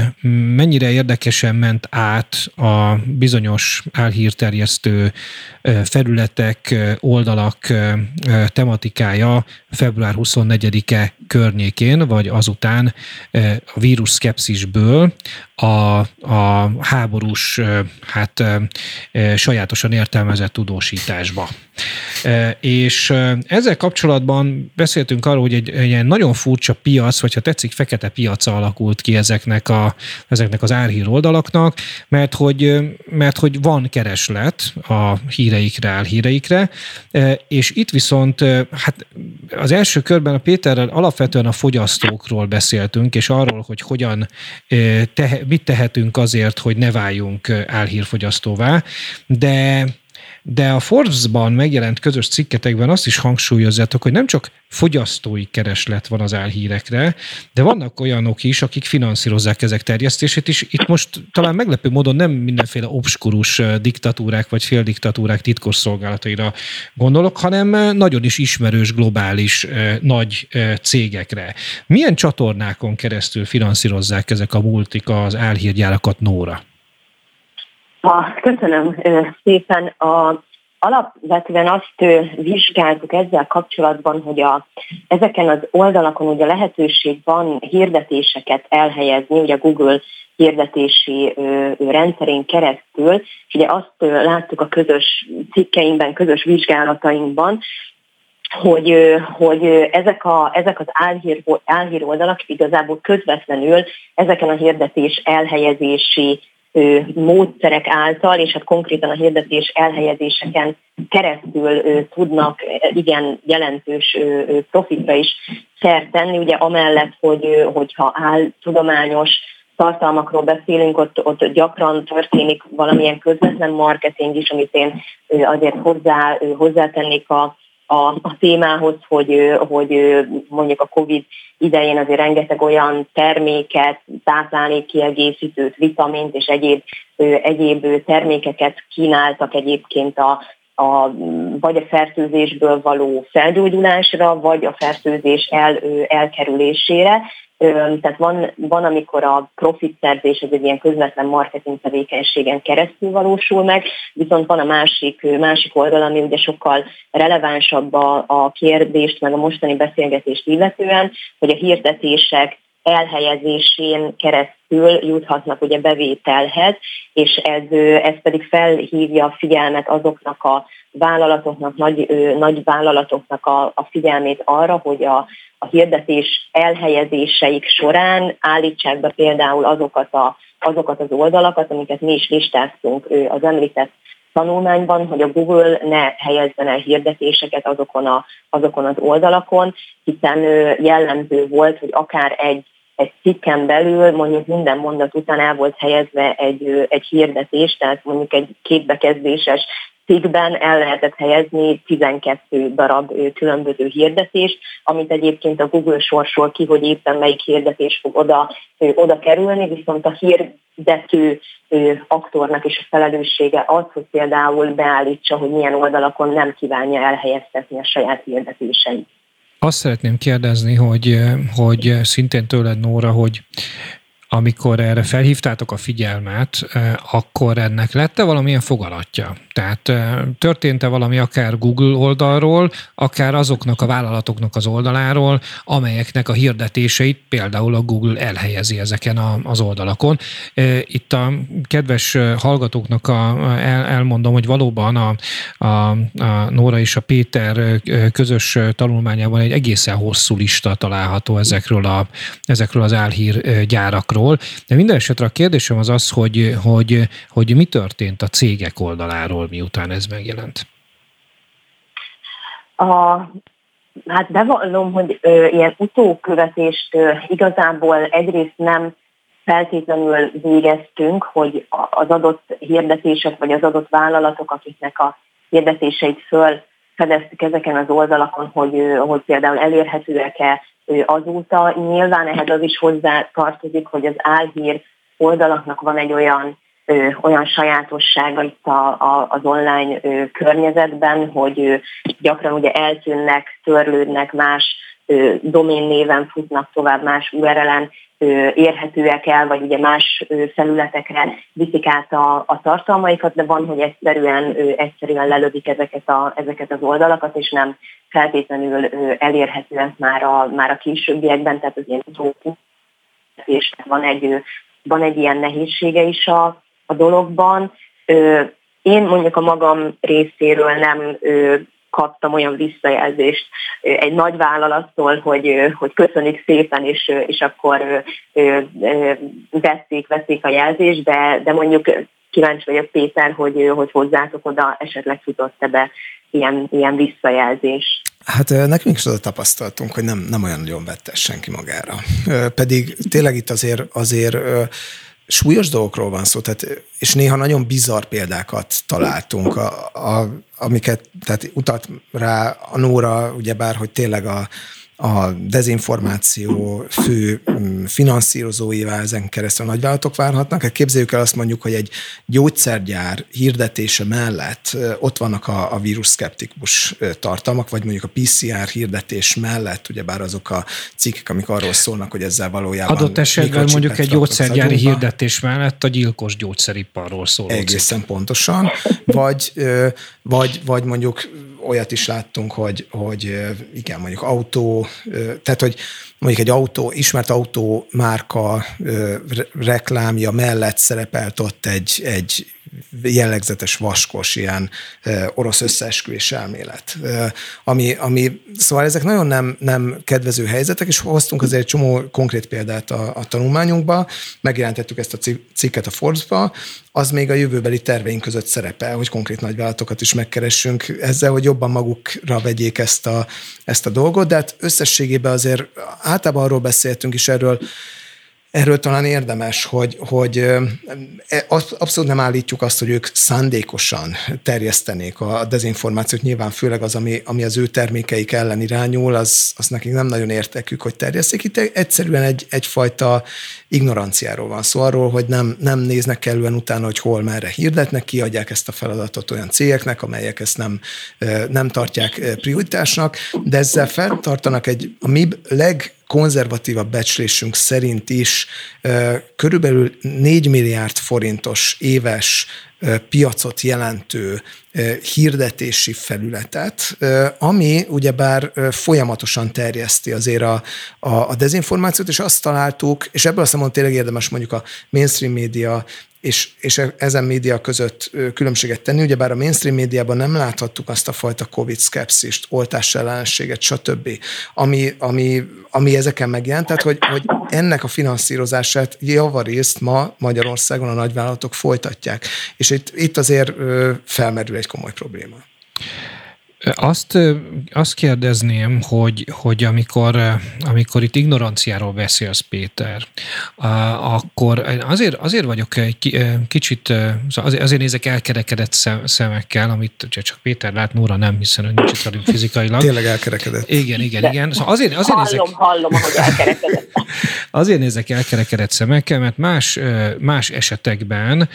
mennyire érdekesen ment át a bizonyos álhírterjesztő felületek, oldalak tematikája február 24-e környékén, vagy azután a vírus szkepszisből a, a háborús, hát sajátosan értelmezett tudósításba. És ezzel kapcsolatban beszéltünk arról, hogy egy, egy ilyen nagyon furcsa piac, vagy ha tetszik, fekete piaca alakult ki ezeknek, a, ezeknek az árhír oldalaknak, mert hogy, mert hogy van kereslet a híreikre, álhíreikre, és itt viszont hát az első körben a Péterrel alapvetően a fogyasztókról beszéltünk, és arról, hogy hogyan mit tehetünk azért, hogy ne váljunk álhírfogyasztóvá, de de a Forbes-ban megjelent közös cikketekben azt is hangsúlyozzátok, hogy nem csak fogyasztói kereslet van az álhírekre, de vannak olyanok is, akik finanszírozzák ezek terjesztését is. Itt most talán meglepő módon nem mindenféle obskurus diktatúrák vagy féldiktatúrák titkos szolgálataira gondolok, hanem nagyon is ismerős globális nagy cégekre. Milyen csatornákon keresztül finanszírozzák ezek a multik az álhírgyárakat Nóra? A, köszönöm szépen. A, alapvetően azt vizsgáltuk ezzel kapcsolatban, hogy a, ezeken az oldalakon ugye lehetőség van hirdetéseket elhelyezni, ugye a Google hirdetési rendszerén keresztül, és ugye azt láttuk a közös cikkeinkben, közös vizsgálatainkban, hogy, hogy ezek, a, ezek az álhír, álhír oldalak igazából közvetlenül ezeken a hirdetés elhelyezési módszerek által, és hát konkrétan a hirdetés elhelyezéseken keresztül tudnak igen jelentős profitra is szert tenni, ugye amellett, hogy, hogyha áll tudományos tartalmakról beszélünk, ott, ott gyakran történik valamilyen közvetlen marketing is, amit én azért hozzá, hozzátennék a, a, a témához, hogy, hogy mondjuk a COVID idején azért rengeteg olyan terméket, táplálékkiegészítőt, vitamint és egyéb, egyéb termékeket kínáltak egyébként a, a, vagy a fertőzésből való felgyógyulásra, vagy a fertőzés el, elkerülésére. Tehát van, van, amikor a profit szerzés ez egy ilyen közvetlen marketing tevékenységen keresztül valósul meg, viszont van a másik, másik oldal, ami ugye sokkal relevánsabb a, a kérdést, meg a mostani beszélgetést illetően, hogy a hirdetések elhelyezésén keresztül juthatnak ugye bevételhez, és ez, ez pedig felhívja a figyelmet azoknak a vállalatoknak, nagy, nagy vállalatoknak a, a figyelmét arra, hogy a, a hirdetés elhelyezéseik során állítsák be például azokat, a, azokat az oldalakat, amiket mi is listáztunk az említett tanulmányban, hogy a Google ne helyezzen el hirdetéseket azokon, a, azokon az oldalakon, hiszen jellemző volt, hogy akár egy egy cikken belül mondjuk minden mondat után el volt helyezve egy, egy hirdetés, tehát mondjuk egy kétbekezdéses cikkben el lehetett helyezni 12 darab különböző hirdetést, amit egyébként a Google sorsol ki, hogy éppen melyik hirdetés fog oda, oda kerülni, viszont a hirdető aktornak is a felelőssége az, hogy például beállítsa, hogy milyen oldalakon nem kívánja elhelyeztetni a saját hirdetéseit. Azt szeretném kérdezni, hogy, hogy szintén tőled, Nóra, hogy amikor erre felhívtátok a figyelmet, akkor ennek lette valamilyen fogalatja? Tehát történt-e valami akár Google oldalról, akár azoknak a vállalatoknak az oldaláról, amelyeknek a hirdetéseit például a Google elhelyezi ezeken a, az oldalakon. Itt a kedves hallgatóknak a, el, elmondom, hogy valóban a, a, a Nóra és a Péter közös tanulmányában egy egészen hosszú lista található ezekről, a, ezekről az álhír gyárakról. De minden esetre a kérdésem az az, hogy, hogy, hogy mi történt a cégek oldaláról, miután ez megjelent? A, hát bevallom, hogy ö, ilyen utókövetést ö, igazából egyrészt nem feltétlenül végeztünk, hogy az adott hirdetések vagy az adott vállalatok, akiknek a hirdetéseit föl fedeztük ezeken az oldalakon, hogy, hogy például elérhetőek-e azóta. Nyilván ehhez az is hozzá tartozik, hogy az álhír oldalaknak van egy olyan ö, olyan sajátossága itt a, a, az online ö, környezetben, hogy ö, gyakran ugye eltűnnek, törlődnek más domén néven futnak tovább más URL-en, érhetőek el, vagy ugye más felületekre viszik át a, a tartalmaikat, de van, hogy egyszerűen, egyszerűen lelövik ezeket, a, ezeket az oldalakat, és nem feltétlenül elérhetőek már a, már a későbbiekben, tehát az ilyen és van egy, van egy ilyen nehézsége is a, a dologban. Én mondjuk a magam részéről nem kaptam olyan visszajelzést egy nagy vállalattól, hogy, hogy köszönik szépen, és, és akkor veszik, veszik a jelzést, de, de mondjuk kíváncsi vagyok Péter, hogy, hogy hozzátok oda esetleg futott-e be ilyen, ilyen visszajelzés. Hát nekünk is az a tapasztalatunk, hogy nem, nem olyan nagyon vette senki magára. Pedig tényleg itt azért, azért súlyos dolgokról van szó, tehát, és néha nagyon bizarr példákat találtunk, a, a, amiket, tehát utalt rá a Nóra, ugyebár, hogy tényleg a, a dezinformáció fő mm, finanszírozóivá ezen keresztül a nagyvállalatok várhatnak. Hát képzeljük el azt mondjuk, hogy egy gyógyszergyár hirdetése mellett ott vannak a, a vírusszkeptikus tartalmak, vagy mondjuk a PCR hirdetés mellett, ugyebár azok a cikkek, amik arról szólnak, hogy ezzel valójában... Adott esetben mondjuk egy gyógyszergyári hirdetés mellett a gyilkos gyógyszeriparról szól. Egészen cikk. pontosan. Vagy, vagy, vagy mondjuk olyat is láttunk, hogy, hogy igen, mondjuk autó, tehát hogy mondjuk egy autó, ismert autó márka reklámja mellett szerepelt ott egy, egy jellegzetes vaskos ilyen orosz összeesküvés elmélet. Ami, ami, szóval ezek nagyon nem, nem kedvező helyzetek, és hoztunk azért egy csomó konkrét példát a, a tanulmányunkba, megjelentettük ezt a cikket a Forbes-ba, az még a jövőbeli terveink között szerepel, hogy konkrét nagyvállalatokat is megkeressünk ezzel, hogy jobban magukra vegyék ezt a, ezt a dolgot, de hát összességében azért általában arról beszéltünk is erről, Erről talán érdemes, hogy, hogy e, abszolút nem állítjuk azt, hogy ők szándékosan terjesztenék a dezinformációt. Nyilván főleg az, ami, ami az ő termékeik ellen irányul, az, az nekik nem nagyon értekük, hogy terjeszték. Itt egyszerűen egy, egyfajta ignoranciáról van szó, arról, hogy nem, nem néznek kellően utána, hogy hol, merre hirdetnek, kiadják ezt a feladatot olyan cégeknek, amelyek ezt nem, nem tartják prioritásnak, de ezzel feltartanak egy a mi leg konzervatívabb becslésünk szerint is körülbelül 4 milliárd forintos éves piacot jelentő hirdetési felületet, ami ugyebár folyamatosan terjeszti azért a, a, a dezinformációt, és azt találtuk, és ebből a szempontból tényleg érdemes mondjuk a mainstream média és, és e, ezen média között különbséget tenni. Ugyebár a mainstream médiában nem láthattuk azt a fajta COVID szkepszist, oltás ellenséget, stb., ami, ami, ami ezeken megjelent. Tehát, hogy, hogy ennek a finanszírozását javarészt ma Magyarországon a nagyvállalatok folytatják. És itt, itt azért felmerül egy komoly probléma. Azt, azt kérdezném, hogy, hogy amikor, amikor itt ignoranciáról beszélsz, Péter, akkor azért, azért vagyok egy kicsit, szóval azért, nézek elkerekedett szemekkel, amit csak Péter lát, Nóra nem, hiszen ő nincs itt velünk fizikailag. Tényleg elkerekedett. Igen, igen, igen. Szóval azért, azért hallom, nézek, hallom, ahogy elkerekedett. Azért nézek elkerekedett szemekkel, mert más, más esetekben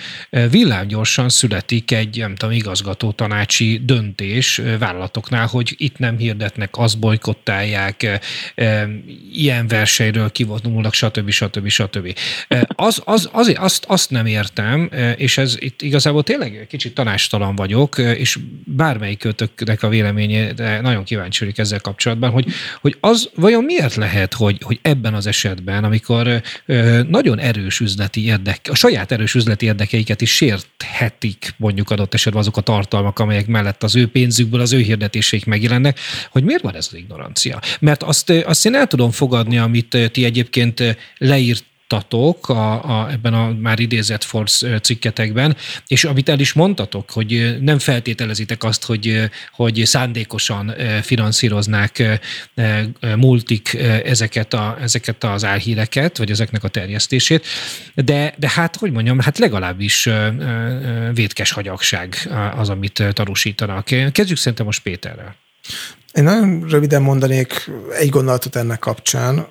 villámgyorsan születik egy, nem tudom, igazgató tanácsi döntés, vállalatoknál, hogy itt nem hirdetnek, azt bolykottálják, e, e, ilyen versenyről kivonulnak, stb. stb. stb. E, az, az, azért azt, azt nem értem, és ez itt igazából tényleg kicsit tanástalan vagyok, és bármelyik kötöknek a véleményére nagyon kíváncsi vagyok ezzel kapcsolatban, hogy, hogy az vajon miért lehet, hogy, hogy ebben az esetben, amikor nagyon erős üzleti érdek, a saját erős üzleti érdekeiket is sérthetik mondjuk adott esetben azok a tartalmak, amelyek mellett az ő pénzükből az ő hirdetéseik megjelennek, hogy miért van ez az ignorancia? Mert azt, azt én el tudom fogadni, amit ti egyébként leírt tatok a, a, ebben a már idézett Force cikketekben, és amit el is mondtatok, hogy nem feltételezitek azt, hogy, hogy szándékosan finanszíroznák multik ezeket, a, ezeket az álhíreket, vagy ezeknek a terjesztését, de, de hát, hogy mondjam, hát legalábbis vétkes hagyagság az, amit tanúsítanak. Kezdjük szerintem most Péterrel. Én nagyon röviden mondanék egy gondolatot ennek kapcsán.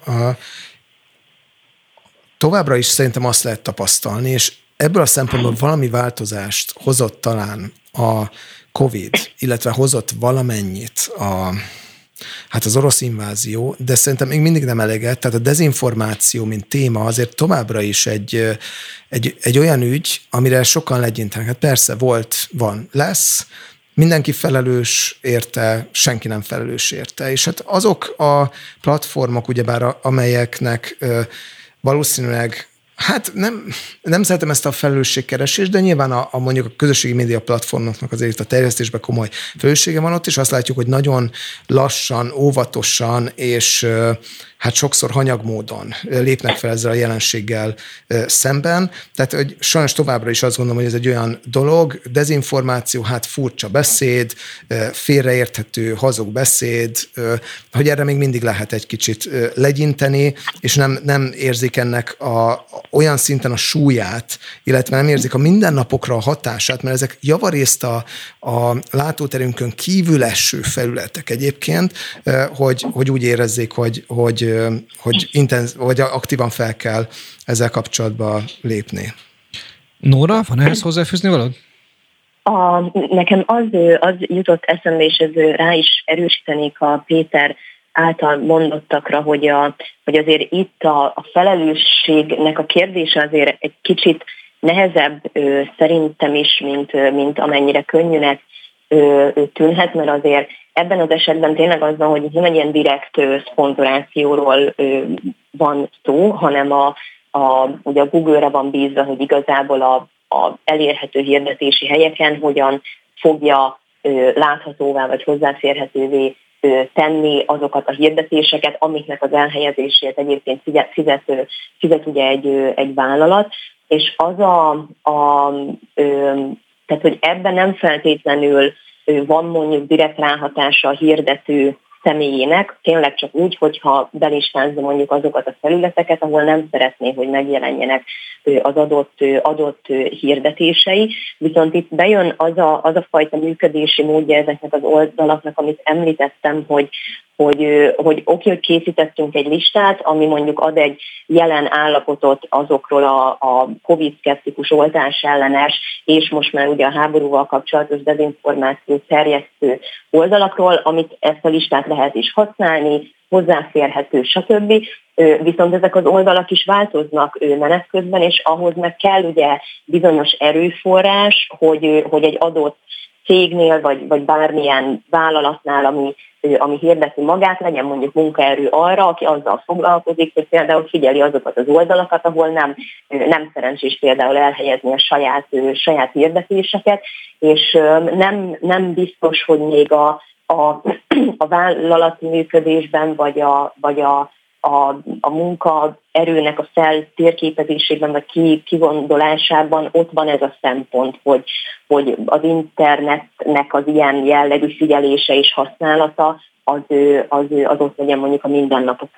Továbbra is szerintem azt lehet tapasztalni, és ebből a szempontból valami változást hozott talán a COVID, illetve hozott valamennyit a, hát az orosz invázió, de szerintem még mindig nem eleget, tehát a dezinformáció, mint téma azért továbbra is egy, egy, egy olyan ügy, amire sokan legyintenek. Hát persze volt, van, lesz, mindenki felelős érte, senki nem felelős érte. És hát azok a platformok, ugyebár amelyeknek valószínűleg Hát nem, nem szeretem ezt a felelősségkeresést, de nyilván a, a mondjuk a közösségi média platformoknak azért a terjesztésben komoly felelőssége van ott, és azt látjuk, hogy nagyon lassan, óvatosan és hát sokszor hanyag módon lépnek fel ezzel a jelenséggel szemben. Tehát hogy sajnos továbbra is azt gondolom, hogy ez egy olyan dolog, dezinformáció, hát furcsa beszéd, félreérthető, hazug beszéd, hogy erre még mindig lehet egy kicsit legyinteni, és nem, nem érzik ennek a, olyan szinten a súlyát, illetve nem érzik a mindennapokra a hatását, mert ezek javarészt a, a látóterünkön kívül eső felületek egyébként, hogy, hogy úgy érezzék, hogy, hogy hogy, intenz, vagy aktívan fel kell ezzel kapcsolatban lépni. Nóra, van ehhez hozzáfűzni valód? A, nekem az, az jutott eszembe, és ez rá is erősítenék a Péter által mondottakra, hogy, a, hogy azért itt a, a felelősségnek a kérdése azért egy kicsit nehezebb ö, szerintem is, mint, mint amennyire könnyűnek ö, tűnhet, mert azért Ebben az esetben tényleg az van, hogy nem egy ilyen direkt szponzorációról van szó, hanem a, a, ugye a Google-re van bízva, hogy igazából a, a elérhető hirdetési helyeken hogyan fogja láthatóvá vagy hozzáférhetővé tenni azokat a hirdetéseket, amiknek az elhelyezését egyébként fizet, fizet, ugye egy, egy vállalat, és az a, a tehát hogy ebben nem feltétlenül van mondjuk direkt ráhatása a hirdető személyének, tényleg csak úgy, hogyha belistázza mondjuk azokat a felületeket, ahol nem szeretné, hogy megjelenjenek az adott, adott hirdetései, viszont itt bejön az a, az a fajta működési módja ezeknek az oldalaknak, amit említettem, hogy hogy, hogy oké, hogy készítettünk egy listát, ami mondjuk ad egy jelen állapotot azokról a, a COVID-szkeptikus oltás ellenes, és most már ugye a háborúval kapcsolatos dezinformáció terjesztő oldalakról, amit ezt a listát lehet is használni, hozzáférhető, stb. Viszont ezek az oldalak is változnak menet közben, és ahhoz meg kell ugye bizonyos erőforrás, hogy, hogy egy adott cégnél, vagy, vagy bármilyen vállalatnál, ami, ami hirdeti magát, legyen mondjuk munkaerő arra, aki azzal foglalkozik, hogy például figyeli azokat az oldalakat, ahol nem, nem szerencsés például elhelyezni a saját, saját hirdetéseket, és nem, nem biztos, hogy még a, a, a vállalati működésben, vagy a, vagy a a, a munka erőnek a fel térképezésében, vagy ki, kigondolásában ott van ez a szempont, hogy, hogy az internetnek az ilyen jellegű figyelése és használata az, az, az ott legyen mondjuk a mindennapok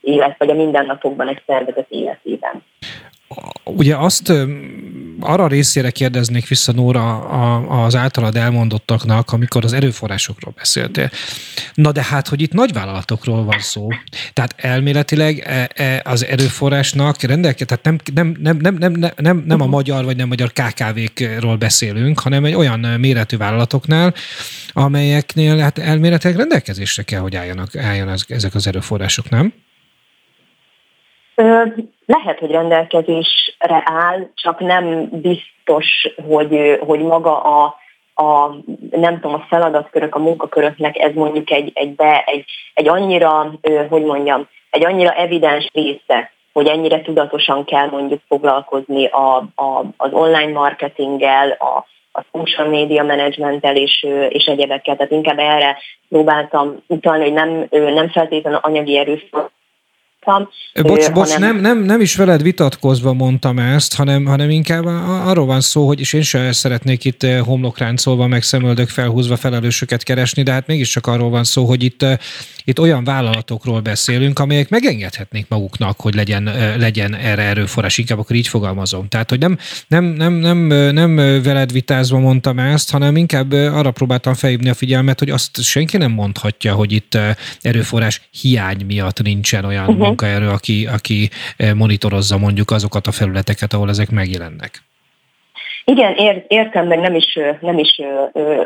élet, vagy a mindennapokban egy szervezet életében. Ugye azt arra részére kérdeznék vissza Nóra az általad elmondottaknak, amikor az erőforrásokról beszéltél. Na de hát, hogy itt nagyvállalatokról van szó. Tehát elméletileg e, e, az erőforrásnak rendelke, tehát nem, nem, nem, nem, nem, nem, nem a magyar vagy nem magyar KKV-król beszélünk, hanem egy olyan méretű vállalatoknál, amelyeknél hát elméletileg rendelkezésre kell, hogy álljanak, álljanak ezek az erőforrások, nem? Lehet, hogy rendelkezésre áll, csak nem biztos, hogy, hogy maga a, a, nem tudom, a feladatkörök, a munkaköröknek ez mondjuk egy, egy, be, egy, egy annyira, hogy mondjam, egy annyira evidens része, hogy ennyire tudatosan kell mondjuk foglalkozni a, a, az online marketinggel, a, a social media managementtel és, és egyebekkel. Tehát inkább erre próbáltam utalni, hogy nem, nem feltétlenül anyagi erőszak mondtam. Bocs, ö, bocs hanem... nem, nem, nem is veled vitatkozva mondtam ezt, hanem, hanem inkább arról van szó, hogy és én sem szeretnék itt homlokráncolva, meg szemöldök felhúzva felelősöket keresni, de hát mégiscsak arról van szó, hogy itt, itt olyan vállalatokról beszélünk, amelyek megengedhetnék maguknak, hogy legyen, legyen erre erőforrás, inkább akkor így fogalmazom. Tehát, hogy nem, nem, nem, nem, nem veled vitázva mondtam ezt, hanem inkább arra próbáltam felhívni a figyelmet, hogy azt senki nem mondhatja, hogy itt erőforrás hiány miatt nincsen olyan uh-huh munkaerő, aki, aki eh, monitorozza mondjuk azokat a felületeket, ahol ezek megjelennek. Igen, ér, értem, meg nem is, nem is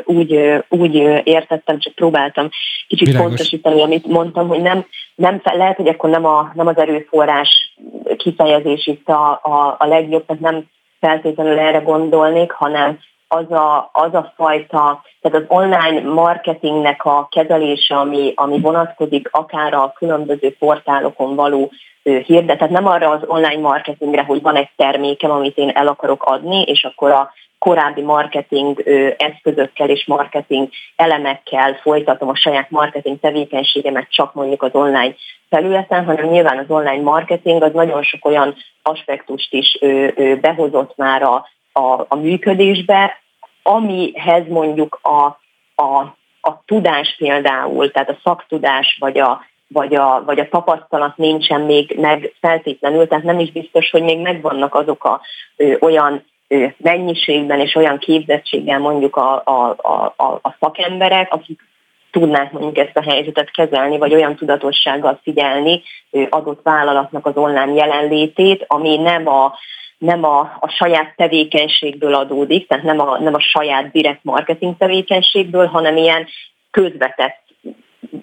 úgy, úgy értettem, csak próbáltam kicsit Világos. pontosítani, amit mondtam, hogy nem, nem, lehet, hogy akkor nem, a, nem az erőforrás kifejezés itt a, a, a legjobb, tehát nem feltétlenül erre gondolnék, hanem az a, az a fajta, tehát az online marketingnek a kezelése, ami, ami vonatkozik akár a különböző portálokon való hirdet, tehát nem arra az online marketingre, hogy van egy termékem, amit én el akarok adni, és akkor a korábbi marketing eszközökkel és marketing elemekkel folytatom a saját marketing tevékenységemet csak mondjuk az online felületen, hanem nyilván az online marketing az nagyon sok olyan aspektust is behozott már a, a, a működésbe, amihez mondjuk a, a, a tudás például, tehát a szaktudás vagy a, vagy a, vagy a tapasztalat nincsen még meg feltétlenül, tehát nem is biztos, hogy még megvannak azok a ö, olyan ö, mennyiségben és olyan képzettséggel mondjuk a, a, a, a szakemberek, akik tudnák mondjuk ezt a helyzetet kezelni, vagy olyan tudatossággal figyelni adott vállalatnak az online jelenlétét, ami nem a, nem a, a saját tevékenységből adódik, tehát nem a, nem a saját direkt marketing tevékenységből, hanem ilyen közvetett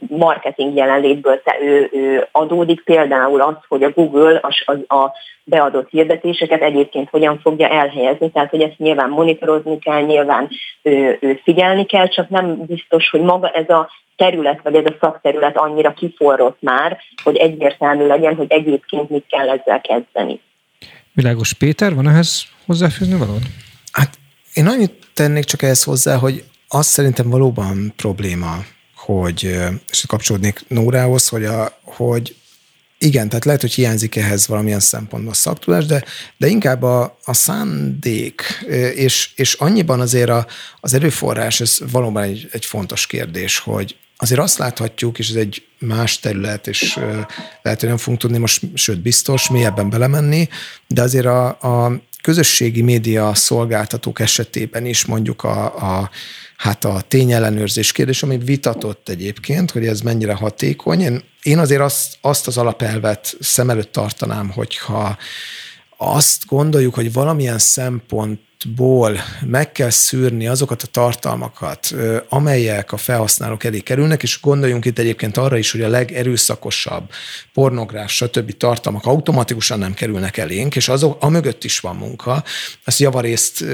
marketing jelenlétből te, ő, ő adódik, például az, hogy a Google az, az a beadott hirdetéseket egyébként hogyan fogja elhelyezni, tehát hogy ezt nyilván monitorozni kell, nyilván ő, ő figyelni kell, csak nem biztos, hogy maga ez a terület, vagy ez a szakterület annyira kiforrott már, hogy egyértelmű legyen, hogy egyébként mit kell ezzel kezdeni. Világos Péter, van ehhez hozzáfűzni való? Hát én annyit tennék csak ehhez hozzá, hogy azt szerintem valóban probléma, hogy, és kapcsolódnék Nórához, hogy, a, hogy igen, tehát lehet, hogy hiányzik ehhez valamilyen szempontból szaktudás, de, de inkább a, a szándék, és, és annyiban azért a, az erőforrás, ez valóban egy, egy fontos kérdés, hogy azért azt láthatjuk, és ez egy más terület, és lehet, hogy nem fogunk tudni most, sőt biztos, mélyebben belemenni, de azért a, a közösségi média szolgáltatók esetében is mondjuk a, a hát a tényellenőrzés kérdés, ami vitatott egyébként, hogy ez mennyire hatékony. Én, én azért azt, azt az alapelvet szem előtt tartanám, hogyha azt gondoljuk, hogy valamilyen szempont ból meg kell szűrni azokat a tartalmakat, amelyek a felhasználók elé kerülnek, és gondoljunk itt egyébként arra is, hogy a legerőszakosabb pornográf, stb. tartalmak automatikusan nem kerülnek elénk, és azok, mögött is van munka. Ezt javarészt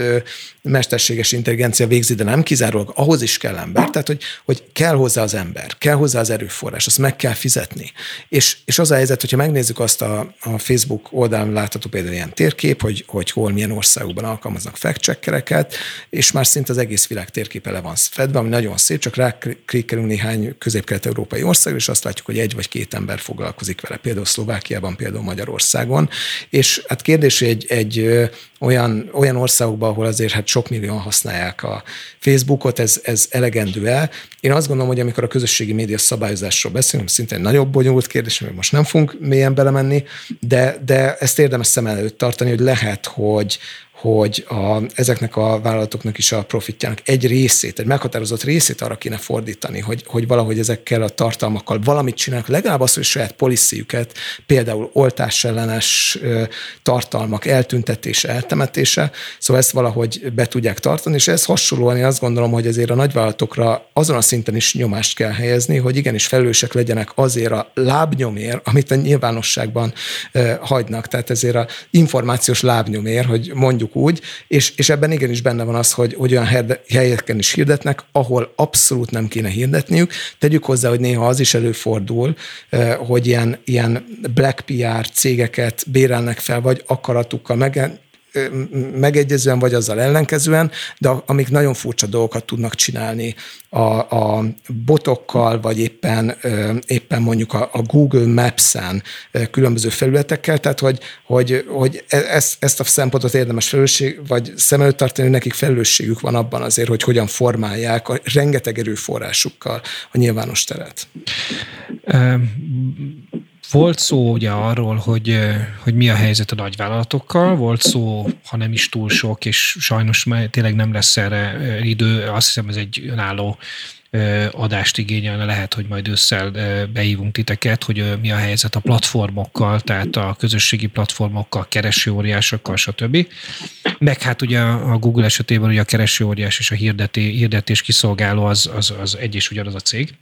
mesterséges intelligencia végzi, de nem kizárólag, ahhoz is kell ember, tehát hogy, hogy kell hozzá az ember, kell hozzá az erőforrás, azt meg kell fizetni. És, és az a helyzet, hogyha megnézzük azt a, a Facebook oldalon látható például ilyen térkép, hogy, hogy hol, milyen országokban alkalmaznak fact és már szinte az egész világ térképe le van fedve, ami nagyon szép, csak ráklikkelünk néhány közép-kelet-európai ország, és azt látjuk, hogy egy vagy két ember foglalkozik vele, például Szlovákiában, például Magyarországon. És hát kérdés, egy, egy olyan, olyan országokban, ahol azért hát sok millióan használják a Facebookot, ez, ez elegendő el. Én azt gondolom, hogy amikor a közösségi média szabályozásról beszélünk, szintén nagyobb bonyolult kérdés, mert most nem fogunk mélyen belemenni, de, de ezt érdemes szem előtt tartani, hogy lehet, hogy, hogy a, ezeknek a vállalatoknak is a profitjának egy részét, egy meghatározott részét arra kéne fordítani, hogy, hogy valahogy ezekkel a tartalmakkal valamit csinálnak, legalább az, hogy saját policyjüket, például oltás ellenes tartalmak eltüntetése, eltemetése, szóval ezt valahogy be tudják tartani, és ez hasonlóan én azt gondolom, hogy azért a nagyvállalatokra azon a szinten is nyomást kell helyezni, hogy igenis felelősek legyenek azért a lábnyomért, amit a nyilvánosságban hagynak, tehát ezért a információs lábnyomért, hogy mondjuk mondjuk úgy, és, és ebben igenis benne van az, hogy, hogy olyan helyeken is hirdetnek, ahol abszolút nem kéne hirdetniük. Tegyük hozzá, hogy néha az is előfordul, eh, hogy ilyen, ilyen black PR cégeket bérelnek fel, vagy akaratukkal meg, megegyezően, vagy azzal ellenkezően, de amik nagyon furcsa dolgokat tudnak csinálni a, a botokkal, vagy éppen, éppen mondjuk a, a Google Maps-en különböző felületekkel, tehát hogy, hogy, hogy e, ezt, ezt a szempontot érdemes felelősség, vagy szem előtt tartani, hogy nekik felelősségük van abban azért, hogy hogyan formálják a rengeteg erőforrásukkal a nyilvános teret. Volt szó ugye arról, hogy, hogy mi a helyzet a nagyvállalatokkal, volt szó, ha nem is túl sok, és sajnos már tényleg nem lesz erre idő, azt hiszem ez egy önálló adást igényelne, lehet, hogy majd ősszel beívunk titeket, hogy mi a helyzet a platformokkal, tehát a közösségi platformokkal, keresőóriásokkal, stb. Meg hát ugye a Google esetében ugye a keresőóriás és a hirdeti, hirdetés kiszolgáló az, az, az egy és ugyanaz a cég.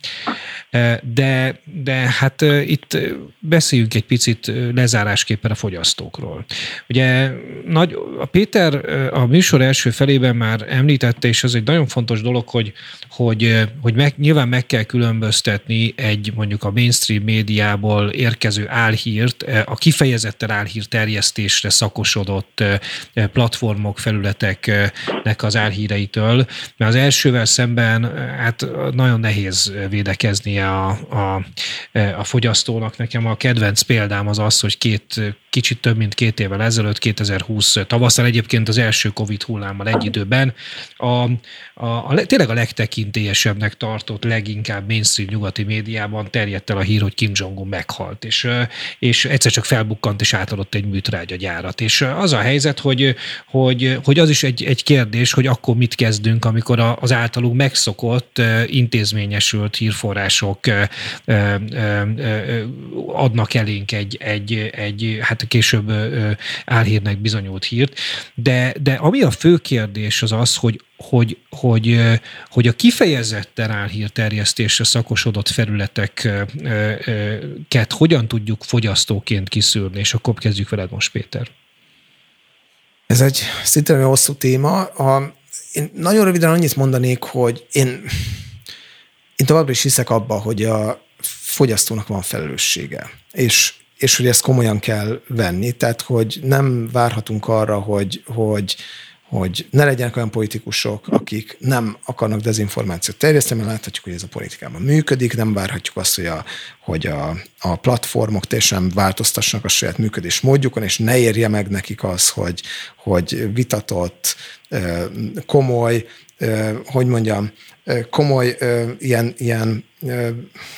De, de hát itt beszéljünk egy picit lezárásképpen a fogyasztókról. Ugye nagy, a Péter a műsor első felében már említette, és ez egy nagyon fontos dolog, hogy, hogy, hogy meg, nyilván meg kell különböztetni egy mondjuk a mainstream médiából érkező álhírt, a kifejezetten álhír terjesztésre szakosodott platformok, felületeknek az álhíreitől, mert az elsővel szemben hát nagyon nehéz védekeznie a, a, a fogyasztónak. Nekem a kedvenc példám az az, hogy két kicsit több mint két évvel ezelőtt, 2020 tavasszal egyébként az első Covid hullámmal egy időben a, a, a, tényleg a legtekintélyesebbnek tartott, leginkább mainstream nyugati médiában terjedt el a hír, hogy Kim Jong-un meghalt, és, és egyszer csak felbukkant és átadott egy műtrágyagyárat. És az a helyzet, hogy, hogy, hogy az is egy, egy kérdés, hogy akkor mit kezdünk, amikor az általunk megszokott, intézményesült hírforrások adnak elénk egy, egy, egy hát később álhírnek bizonyult hírt. De, de ami a fő kérdés az az, hogy hogy, hogy, hogy a kifejezetten álhírterjesztésre szakosodott felületeket hogyan tudjuk fogyasztóként kiszűrni, és akkor kezdjük veled most, Péter. Ez egy szintén hosszú téma. A, én nagyon röviden annyit mondanék, hogy én, én továbbra is hiszek abba, hogy a fogyasztónak van felelőssége. És és hogy ezt komolyan kell venni, tehát hogy nem várhatunk arra, hogy, hogy, hogy ne legyenek olyan politikusok, akik nem akarnak dezinformációt terjeszteni, mert láthatjuk, hogy ez a politikában működik, nem várhatjuk azt, hogy a, hogy a, a platformok teljesen változtassanak a saját működés módjukon, és ne érje meg nekik az, hogy, hogy vitatott, komoly, hogy mondjam, komoly ilyen, ilyen,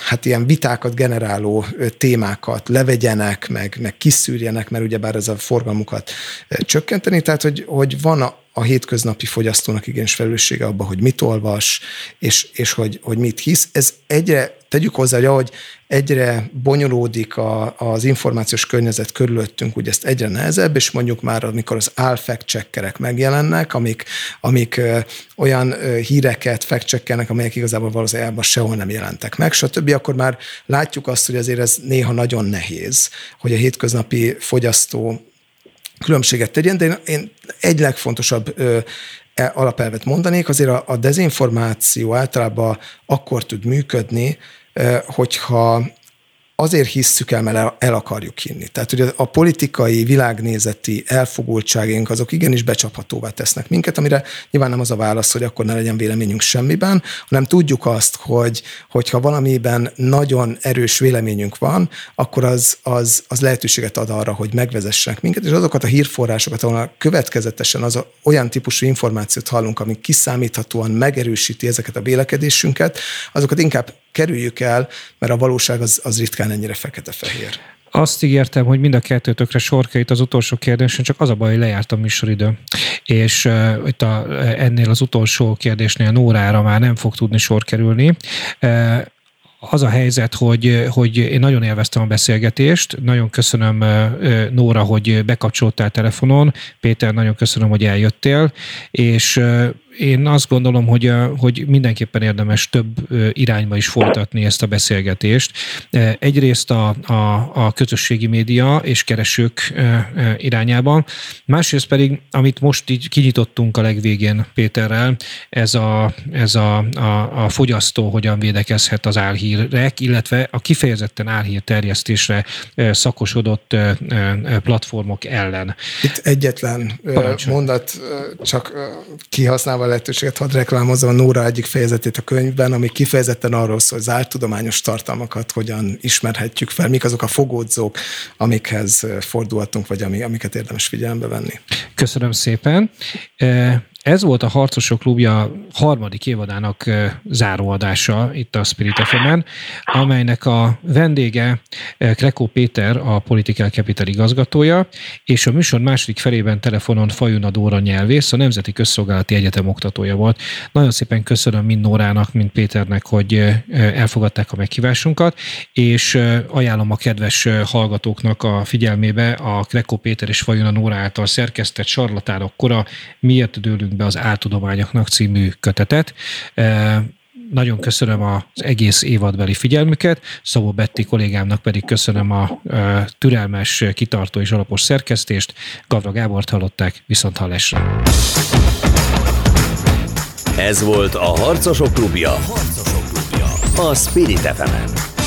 hát ilyen vitákat generáló témákat levegyenek, meg, meg kiszűrjenek, mert ugyebár ez a forgalmukat csökkenteni. Tehát, hogy, hogy van a, a hétköznapi fogyasztónak igenis felelőssége abban, hogy mit olvas, és, és hogy, hogy mit hisz. Ez egyre, tegyük hozzá, hogy ahogy egyre bonyolódik a, az információs környezet körülöttünk, ugye ezt egyre nehezebb, és mondjuk már amikor az álfact checkerek megjelennek, amik, amik ö, olyan ö, híreket fact amelyek igazából valószínűleg sehol nem jelentek meg, stb., akkor már látjuk azt, hogy azért ez néha nagyon nehéz, hogy a hétköznapi fogyasztó különbséget tegyen, de én, én egy legfontosabb ö, e, alapelvet mondanék, azért a, a dezinformáció általában akkor tud működni, hogyha azért hisszük el, mert el akarjuk hinni. Tehát, hogy a politikai, világnézeti elfogultságunk azok igenis becsaphatóvá tesznek minket, amire nyilván nem az a válasz, hogy akkor ne legyen véleményünk semmiben, hanem tudjuk azt, hogy hogyha valamiben nagyon erős véleményünk van, akkor az, az, az lehetőséget ad arra, hogy megvezessenek minket, és azokat a hírforrásokat, ahol következetesen az a, olyan típusú információt hallunk, ami kiszámíthatóan megerősíti ezeket a vélekedésünket, azokat inkább kerüljük el, mert a valóság az, az ritkán ennyire fekete-fehér. Azt ígértem, hogy mind a kettőtökre sor került az utolsó kérdésen, csak az a baj, hogy lejárt a műsoridő. És uh, itt a, ennél az utolsó kérdésnél Nórára már nem fog tudni sor kerülni. Uh, az a helyzet, hogy, hogy én nagyon élveztem a beszélgetést, nagyon köszönöm Nóra, hogy bekapcsoltál telefonon, Péter, nagyon köszönöm, hogy eljöttél, és én azt gondolom, hogy, hogy mindenképpen érdemes több irányba is folytatni ezt a beszélgetést. Egyrészt a, a, a közösségi média és keresők irányában, másrészt pedig, amit most így kinyitottunk a legvégén Péterrel, ez a, ez a, a, a fogyasztó hogyan védekezhet az álhírek, illetve a kifejezetten álhír terjesztésre szakosodott platformok ellen. Itt egyetlen Parancsol. mondat, csak kihasználva lehetőséget hadd reklámozom a Nóra egyik fejezetét a könyvben, ami kifejezetten arról szól, hogy az áltudományos tartalmakat hogyan ismerhetjük fel, mik azok a fogódzók, amikhez fordulhatunk, vagy ami, amiket érdemes figyelembe venni. Köszönöm szépen. Ez volt a Harcosok Klubja harmadik évadának záróadása itt a Spirit fm amelynek a vendége Krekó Péter, a Political Capital igazgatója, és a műsor második felében telefonon Fajuna Dóra nyelvész, a Nemzeti Közszolgálati Egyetem oktatója volt. Nagyon szépen köszönöm mind Nórának, mind Péternek, hogy elfogadták a meghívásunkat, és ajánlom a kedves hallgatóknak a figyelmébe a Krekó Péter és Fajuna Nóra által szerkesztett Sarlatánok kora, miért dőlünk be az áltudományoknak című kötetet. E, nagyon köszönöm az egész évadbeli figyelmüket, Szabó Betti kollégámnak pedig köszönöm a e, türelmes, kitartó és alapos szerkesztést. Gavra Gábort hallották, viszont hallásra. Ez volt. A Harcosok Klubja. A Spirit fm